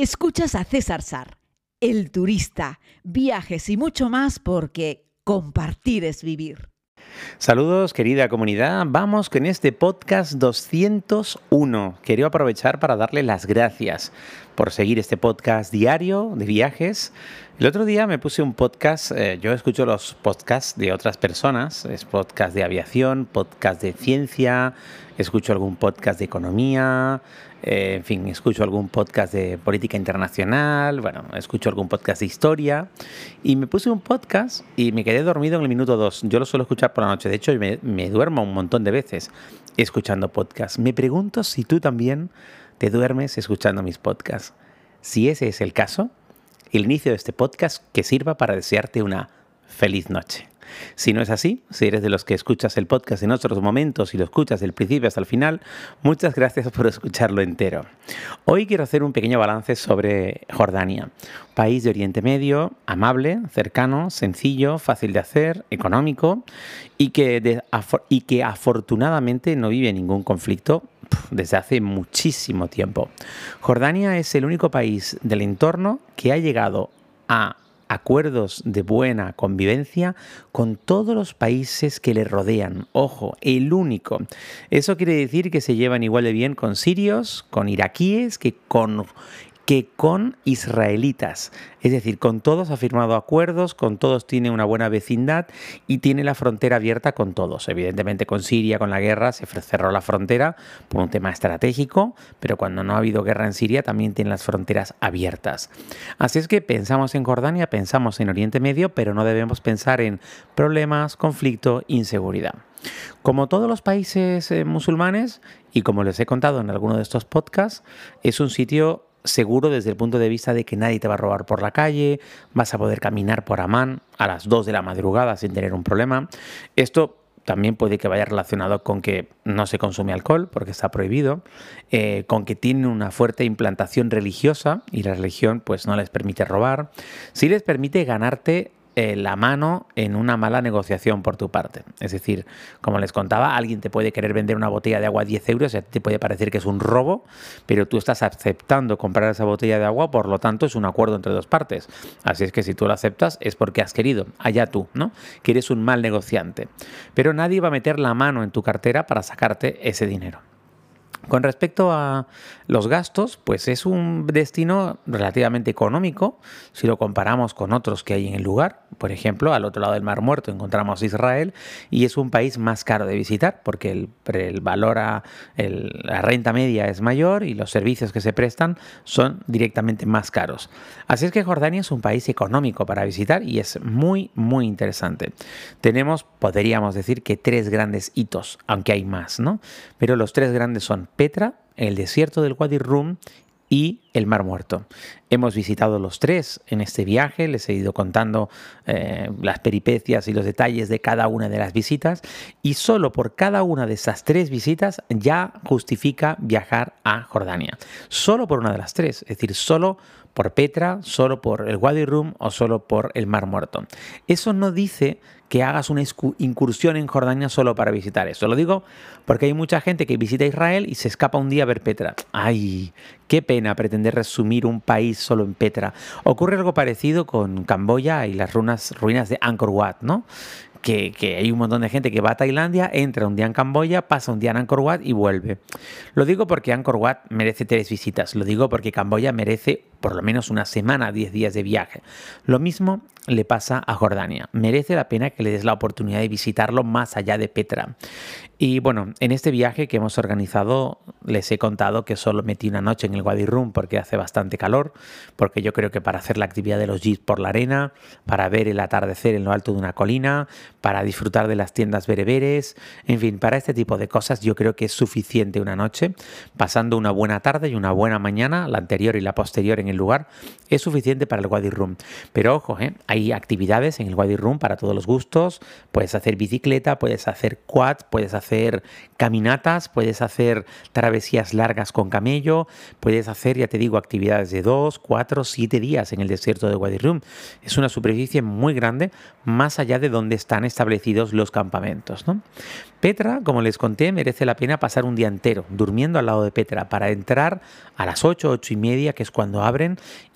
Escuchas a César Sar, el turista, viajes y mucho más porque compartir es vivir. Saludos querida comunidad, vamos con este podcast 201. Quiero aprovechar para darle las gracias por seguir este podcast diario de viajes. El otro día me puse un podcast, eh, yo escucho los podcasts de otras personas, es podcast de aviación, podcast de ciencia, escucho algún podcast de economía, eh, en fin, escucho algún podcast de política internacional, bueno, escucho algún podcast de historia y me puse un podcast y me quedé dormido en el minuto 2. Yo lo suelo escuchar por la noche, de hecho me, me duermo un montón de veces escuchando podcasts. Me pregunto si tú también te duermes escuchando mis podcasts. Si ese es el caso, el inicio de este podcast que sirva para desearte una feliz noche. Si no es así, si eres de los que escuchas el podcast en otros momentos y lo escuchas del principio hasta el final, muchas gracias por escucharlo entero. Hoy quiero hacer un pequeño balance sobre Jordania, país de Oriente Medio, amable, cercano, sencillo, fácil de hacer, económico y que, y que afortunadamente no vive ningún conflicto desde hace muchísimo tiempo. Jordania es el único país del entorno que ha llegado a acuerdos de buena convivencia con todos los países que le rodean. Ojo, el único. Eso quiere decir que se llevan igual de bien con sirios, con iraquíes, que con que con israelitas. Es decir, con todos ha firmado acuerdos, con todos tiene una buena vecindad y tiene la frontera abierta con todos. Evidentemente con Siria, con la guerra, se cerró la frontera por un tema estratégico, pero cuando no ha habido guerra en Siria también tiene las fronteras abiertas. Así es que pensamos en Jordania, pensamos en Oriente Medio, pero no debemos pensar en problemas, conflicto, inseguridad. Como todos los países eh, musulmanes, y como les he contado en alguno de estos podcasts, es un sitio seguro desde el punto de vista de que nadie te va a robar por la calle, vas a poder caminar por Amán a las 2 de la madrugada sin tener un problema. Esto también puede que vaya relacionado con que no se consume alcohol porque está prohibido, eh, con que tienen una fuerte implantación religiosa y la religión pues no les permite robar, sí les permite ganarte eh, la mano en una mala negociación por tu parte. Es decir, como les contaba, alguien te puede querer vender una botella de agua a 10 euros, te puede parecer que es un robo, pero tú estás aceptando comprar esa botella de agua, por lo tanto es un acuerdo entre dos partes. Así es que si tú lo aceptas es porque has querido, allá tú, ¿no? Que eres un mal negociante. Pero nadie va a meter la mano en tu cartera para sacarte ese dinero. Con respecto a los gastos, pues es un destino relativamente económico si lo comparamos con otros que hay en el lugar. Por ejemplo, al otro lado del Mar Muerto encontramos Israel y es un país más caro de visitar porque el, valor a la renta media es mayor y los servicios que se prestan son directamente más caros. Así es que Jordania es un país económico para visitar y es muy, muy interesante. Tenemos, podríamos decir que tres grandes hitos, aunque hay más, ¿no? Pero los tres grandes son Petra, el desierto del Wadi Rum y el Mar Muerto. Hemos visitado los tres en este viaje, les he ido contando eh, las peripecias y los detalles de cada una de las visitas y solo por cada una de esas tres visitas ya justifica viajar a Jordania. Solo por una de las tres, es decir, solo por Petra, solo por el Wadi Rum o solo por el Mar Muerto. Eso no dice que hagas una incursión en Jordania solo para visitar eso. Lo digo porque hay mucha gente que visita Israel y se escapa un día a ver Petra. Ay, qué pena pretender resumir un país solo en Petra. Ocurre algo parecido con Camboya y las ruinas, de Angkor Wat, ¿no? Que, hay un montón de gente que va a Tailandia, entra un día en Camboya, pasa un día en Angkor Wat y vuelve. Lo digo porque Angkor Wat merece tres visitas. Lo digo porque Camboya merece por lo menos una semana, 10 días de viaje. Lo mismo le pasa a Jordania. Merece la pena que le des la oportunidad de visitarlo más allá de Petra. Y bueno, en este viaje que hemos organizado les he contado que solo metí una noche en el Wadi Rum porque hace bastante calor, porque yo creo que para hacer la actividad de los jeeps por la arena, para ver el atardecer en lo alto de una colina, para disfrutar de las tiendas bereberes, en fin, para este tipo de cosas yo creo que es suficiente una noche, pasando una buena tarde y una buena mañana, la anterior y la posterior en el lugar, es suficiente para el Wadi Rum. Pero ojo, ¿eh? hay actividades en el Wadi Rum para todos los gustos. Puedes hacer bicicleta, puedes hacer quad, puedes hacer caminatas, puedes hacer travesías largas con camello, puedes hacer, ya te digo, actividades de 2, 4, 7 días en el desierto de Wadi Rum. Es una superficie muy grande, más allá de donde están establecidos los campamentos. Petra, como les conté, merece la pena pasar un día entero durmiendo al lado de Petra para entrar a las 8, 8 y media, que es cuando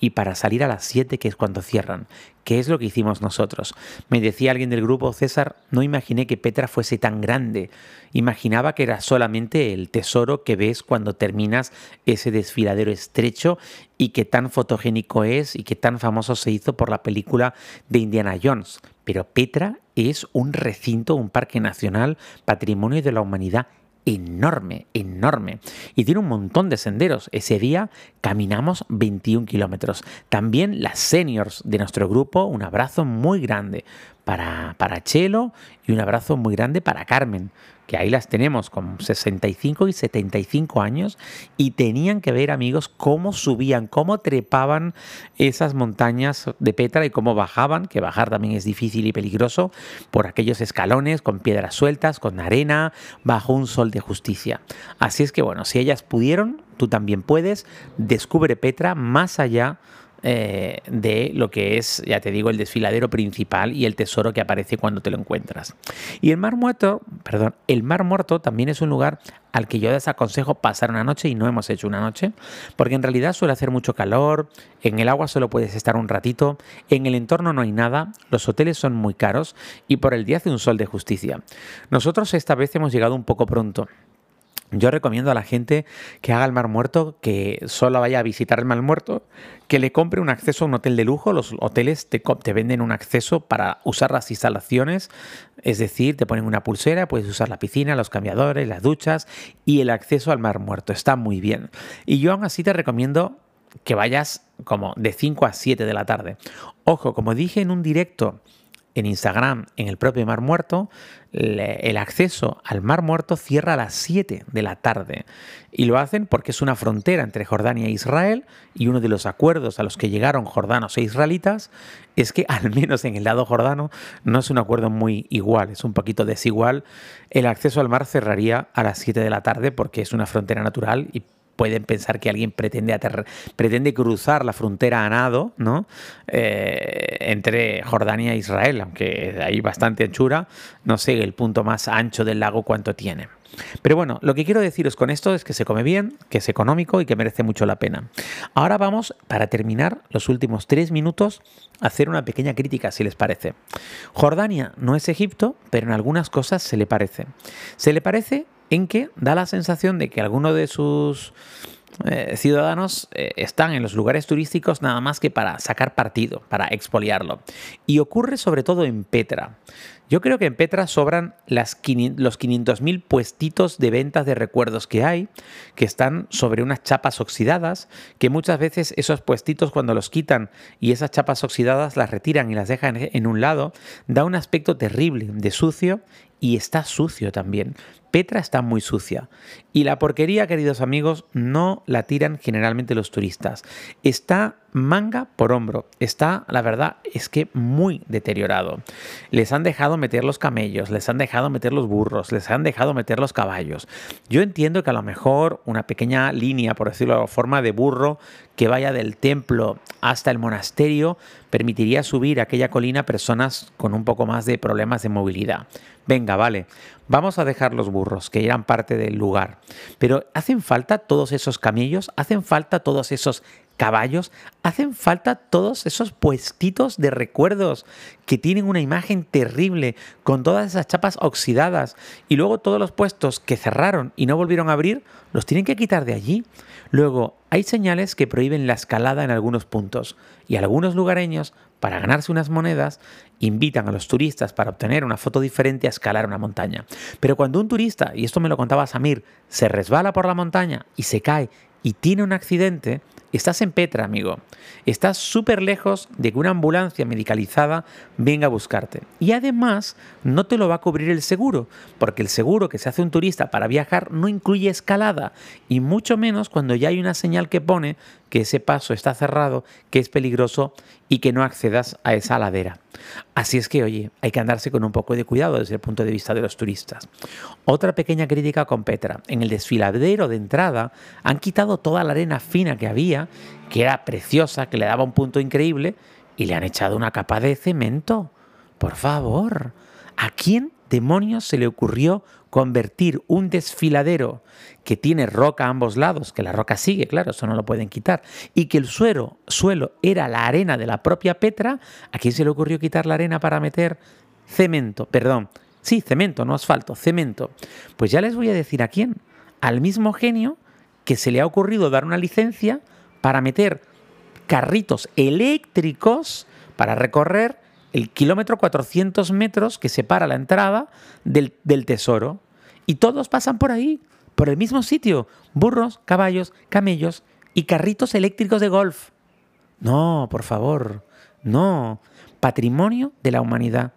y para salir a las 7, que es cuando cierran. ¿Qué es lo que hicimos nosotros? Me decía alguien del grupo, César, no imaginé que Petra fuese tan grande. Imaginaba que era solamente el tesoro que ves cuando terminas ese desfiladero estrecho y que tan fotogénico es y que tan famoso se hizo por la película de Indiana Jones. Pero Petra es un recinto, un parque nacional, patrimonio de la humanidad enorme, enorme. Y tiene un montón de senderos. Ese día caminamos 21 kilómetros. También las seniors de nuestro grupo, un abrazo muy grande para, para Chelo y un abrazo muy grande para Carmen que ahí las tenemos con 65 y 75 años y tenían que ver amigos cómo subían, cómo trepaban esas montañas de Petra y cómo bajaban, que bajar también es difícil y peligroso, por aquellos escalones con piedras sueltas, con arena, bajo un sol de justicia. Así es que bueno, si ellas pudieron, tú también puedes, descubre Petra más allá eh, de lo que es, ya te digo, el desfiladero principal y el tesoro que aparece cuando te lo encuentras. Y el Mar Muerto, perdón, el Mar Muerto también es un lugar al que yo desaconsejo pasar una noche y no hemos hecho una noche, porque en realidad suele hacer mucho calor, en el agua solo puedes estar un ratito, en el entorno no hay nada, los hoteles son muy caros y por el día hace un sol de justicia. Nosotros esta vez hemos llegado un poco pronto. Yo recomiendo a la gente que haga el Mar Muerto, que solo vaya a visitar el Mar Muerto, que le compre un acceso a un hotel de lujo. Los hoteles te, venden un acceso para usar las instalaciones, es decir, te ponen una pulsera, puedes usar la piscina, los cambiadores, las duchas y el acceso al Mar Muerto. Está muy bien. Y yo aún así te recomiendo que vayas como de 5 a 7 de la tarde. Ojo, como dije en un directo en Instagram, en el propio Mar Muerto, el acceso al Mar Muerto cierra a las 7 de la tarde. Y lo hacen porque es una frontera entre Jordania e Israel y uno de los acuerdos a los que llegaron jordanos e israelitas es que al menos en el lado jordano no es un acuerdo muy igual, es un poquito desigual. El acceso al mar cerraría a las 7 de la tarde porque es una frontera natural y pueden pensar que alguien pretende, pretende cruzar la frontera a nado ¿no? Eh, entre Jordania e Israel, aunque hay bastante anchura, no sé el punto más ancho del lago cuánto tiene. Pero bueno, lo que quiero deciros con esto es que se come bien, que es económico y que merece mucho la pena. Ahora vamos, para terminar los últimos tres minutos, a hacer una pequeña crítica, si les parece. Jordania no es Egipto, pero en algunas cosas se le parece. Se le parece en que da la sensación de que algunos de sus eh, ciudadanos eh, están en los lugares turísticos nada más que para sacar partido, para expoliarlo. Y ocurre sobre todo en Petra. Yo creo que en Petra sobran los 500.000 puestitos de ventas de recuerdos que hay, que están sobre unas chapas oxidadas, que muchas veces esos puestitos cuando los quitan y esas chapas oxidadas las retiran y las dejan en un lado, da un aspecto terrible de sucio y está sucio también. Petra está muy sucia. Y la porquería, queridos amigos, no la tiran generalmente los turistas. Está manga por hombro. Está, la verdad, es que muy deteriorado. Les han dejado meter los camellos, les han dejado meter los burros, les han dejado meter los caballos. Yo entiendo que a lo mejor una pequeña línea, por decirlo de forma de burro, que vaya del templo hasta el monasterio, permitiría subir a aquella colina personas con un poco más de problemas de movilidad. Venga, vale, vamos a dejar los burros, que eran parte del lugar. Pero ¿hacen falta todos esos camellos? ¿Hacen falta todos esos caballos? ¿Hacen falta todos esos puestitos de recuerdos que tienen una imagen terrible con todas esas chapas oxidadas y luego todos los puestos que cerraron y no volvieron a abrir, los tienen que quitar de allí? Luego, hay señales que prohíben la escalada en algunos puntos y algunos lugareños, para ganarse unas monedas, invitan a los turistas para obtener una foto diferente a escalar una montaña. Pero cuando un turista, y esto me lo contaba Samir, se resbala por la montaña y se cae y tiene un accidente, Estás en Petra, amigo. Estás súper lejos de que una ambulancia medicalizada venga a buscarte. Y además, no te lo va a cubrir el seguro, porque el seguro que se hace un turista para viajar no incluye escalada, y mucho menos cuando ya hay una señal que pone que ese paso está cerrado, que es peligroso y que no accedas a esa ladera. Así es que, oye, hay que andarse con un poco de cuidado desde el punto de vista de los turistas. Otra pequeña crítica con Petra. En el desfiladero de entrada han quitado toda la arena fina que había, que era preciosa, que le daba un punto increíble, y le han echado una capa de cemento. Por favor, ¿a quién demonios se le ocurrió convertir un desfiladero que tiene roca a ambos lados, que la roca sigue, claro, eso no lo pueden quitar, y que el suelo, suelo era la arena de la propia Petra, ¿a quién se le ocurrió quitar la arena para meter cemento? Perdón, sí, cemento, no asfalto, cemento. Pues ya les voy a decir a quién, al mismo genio que se le ha ocurrido dar una licencia para meter carritos eléctricos para recorrer el kilómetro 400 metros que separa la entrada del, del tesoro. Y todos pasan por ahí, por el mismo sitio. Burros, caballos, camellos y carritos eléctricos de golf. No, por favor, no. Patrimonio de la humanidad.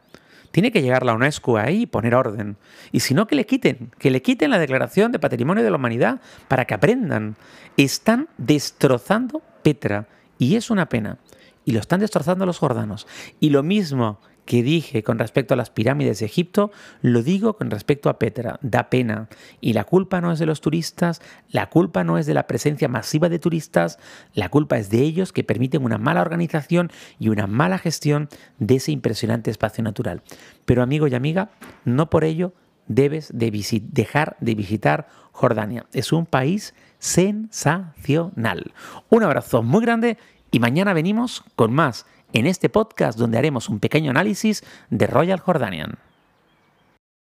Tiene que llegar la UNESCO ahí y poner orden. Y si no, que le quiten, que le quiten la declaración de patrimonio de la humanidad para que aprendan. Están destrozando Petra y es una pena y lo están destrozando los jordanos. Y lo mismo que dije con respecto a las pirámides de Egipto, lo digo con respecto a Petra. Da pena. Y la culpa no es de los turistas, la culpa no es de la presencia masiva de turistas, la culpa es de ellos que permiten una mala organización y una mala gestión de ese impresionante espacio natural. Pero amigo y amiga, no por ello debes de dejar de visitar Jordania. Es un país sensacional. Un abrazo muy grande y mañana venimos con más en este podcast donde haremos un pequeño análisis de Royal Jordanian.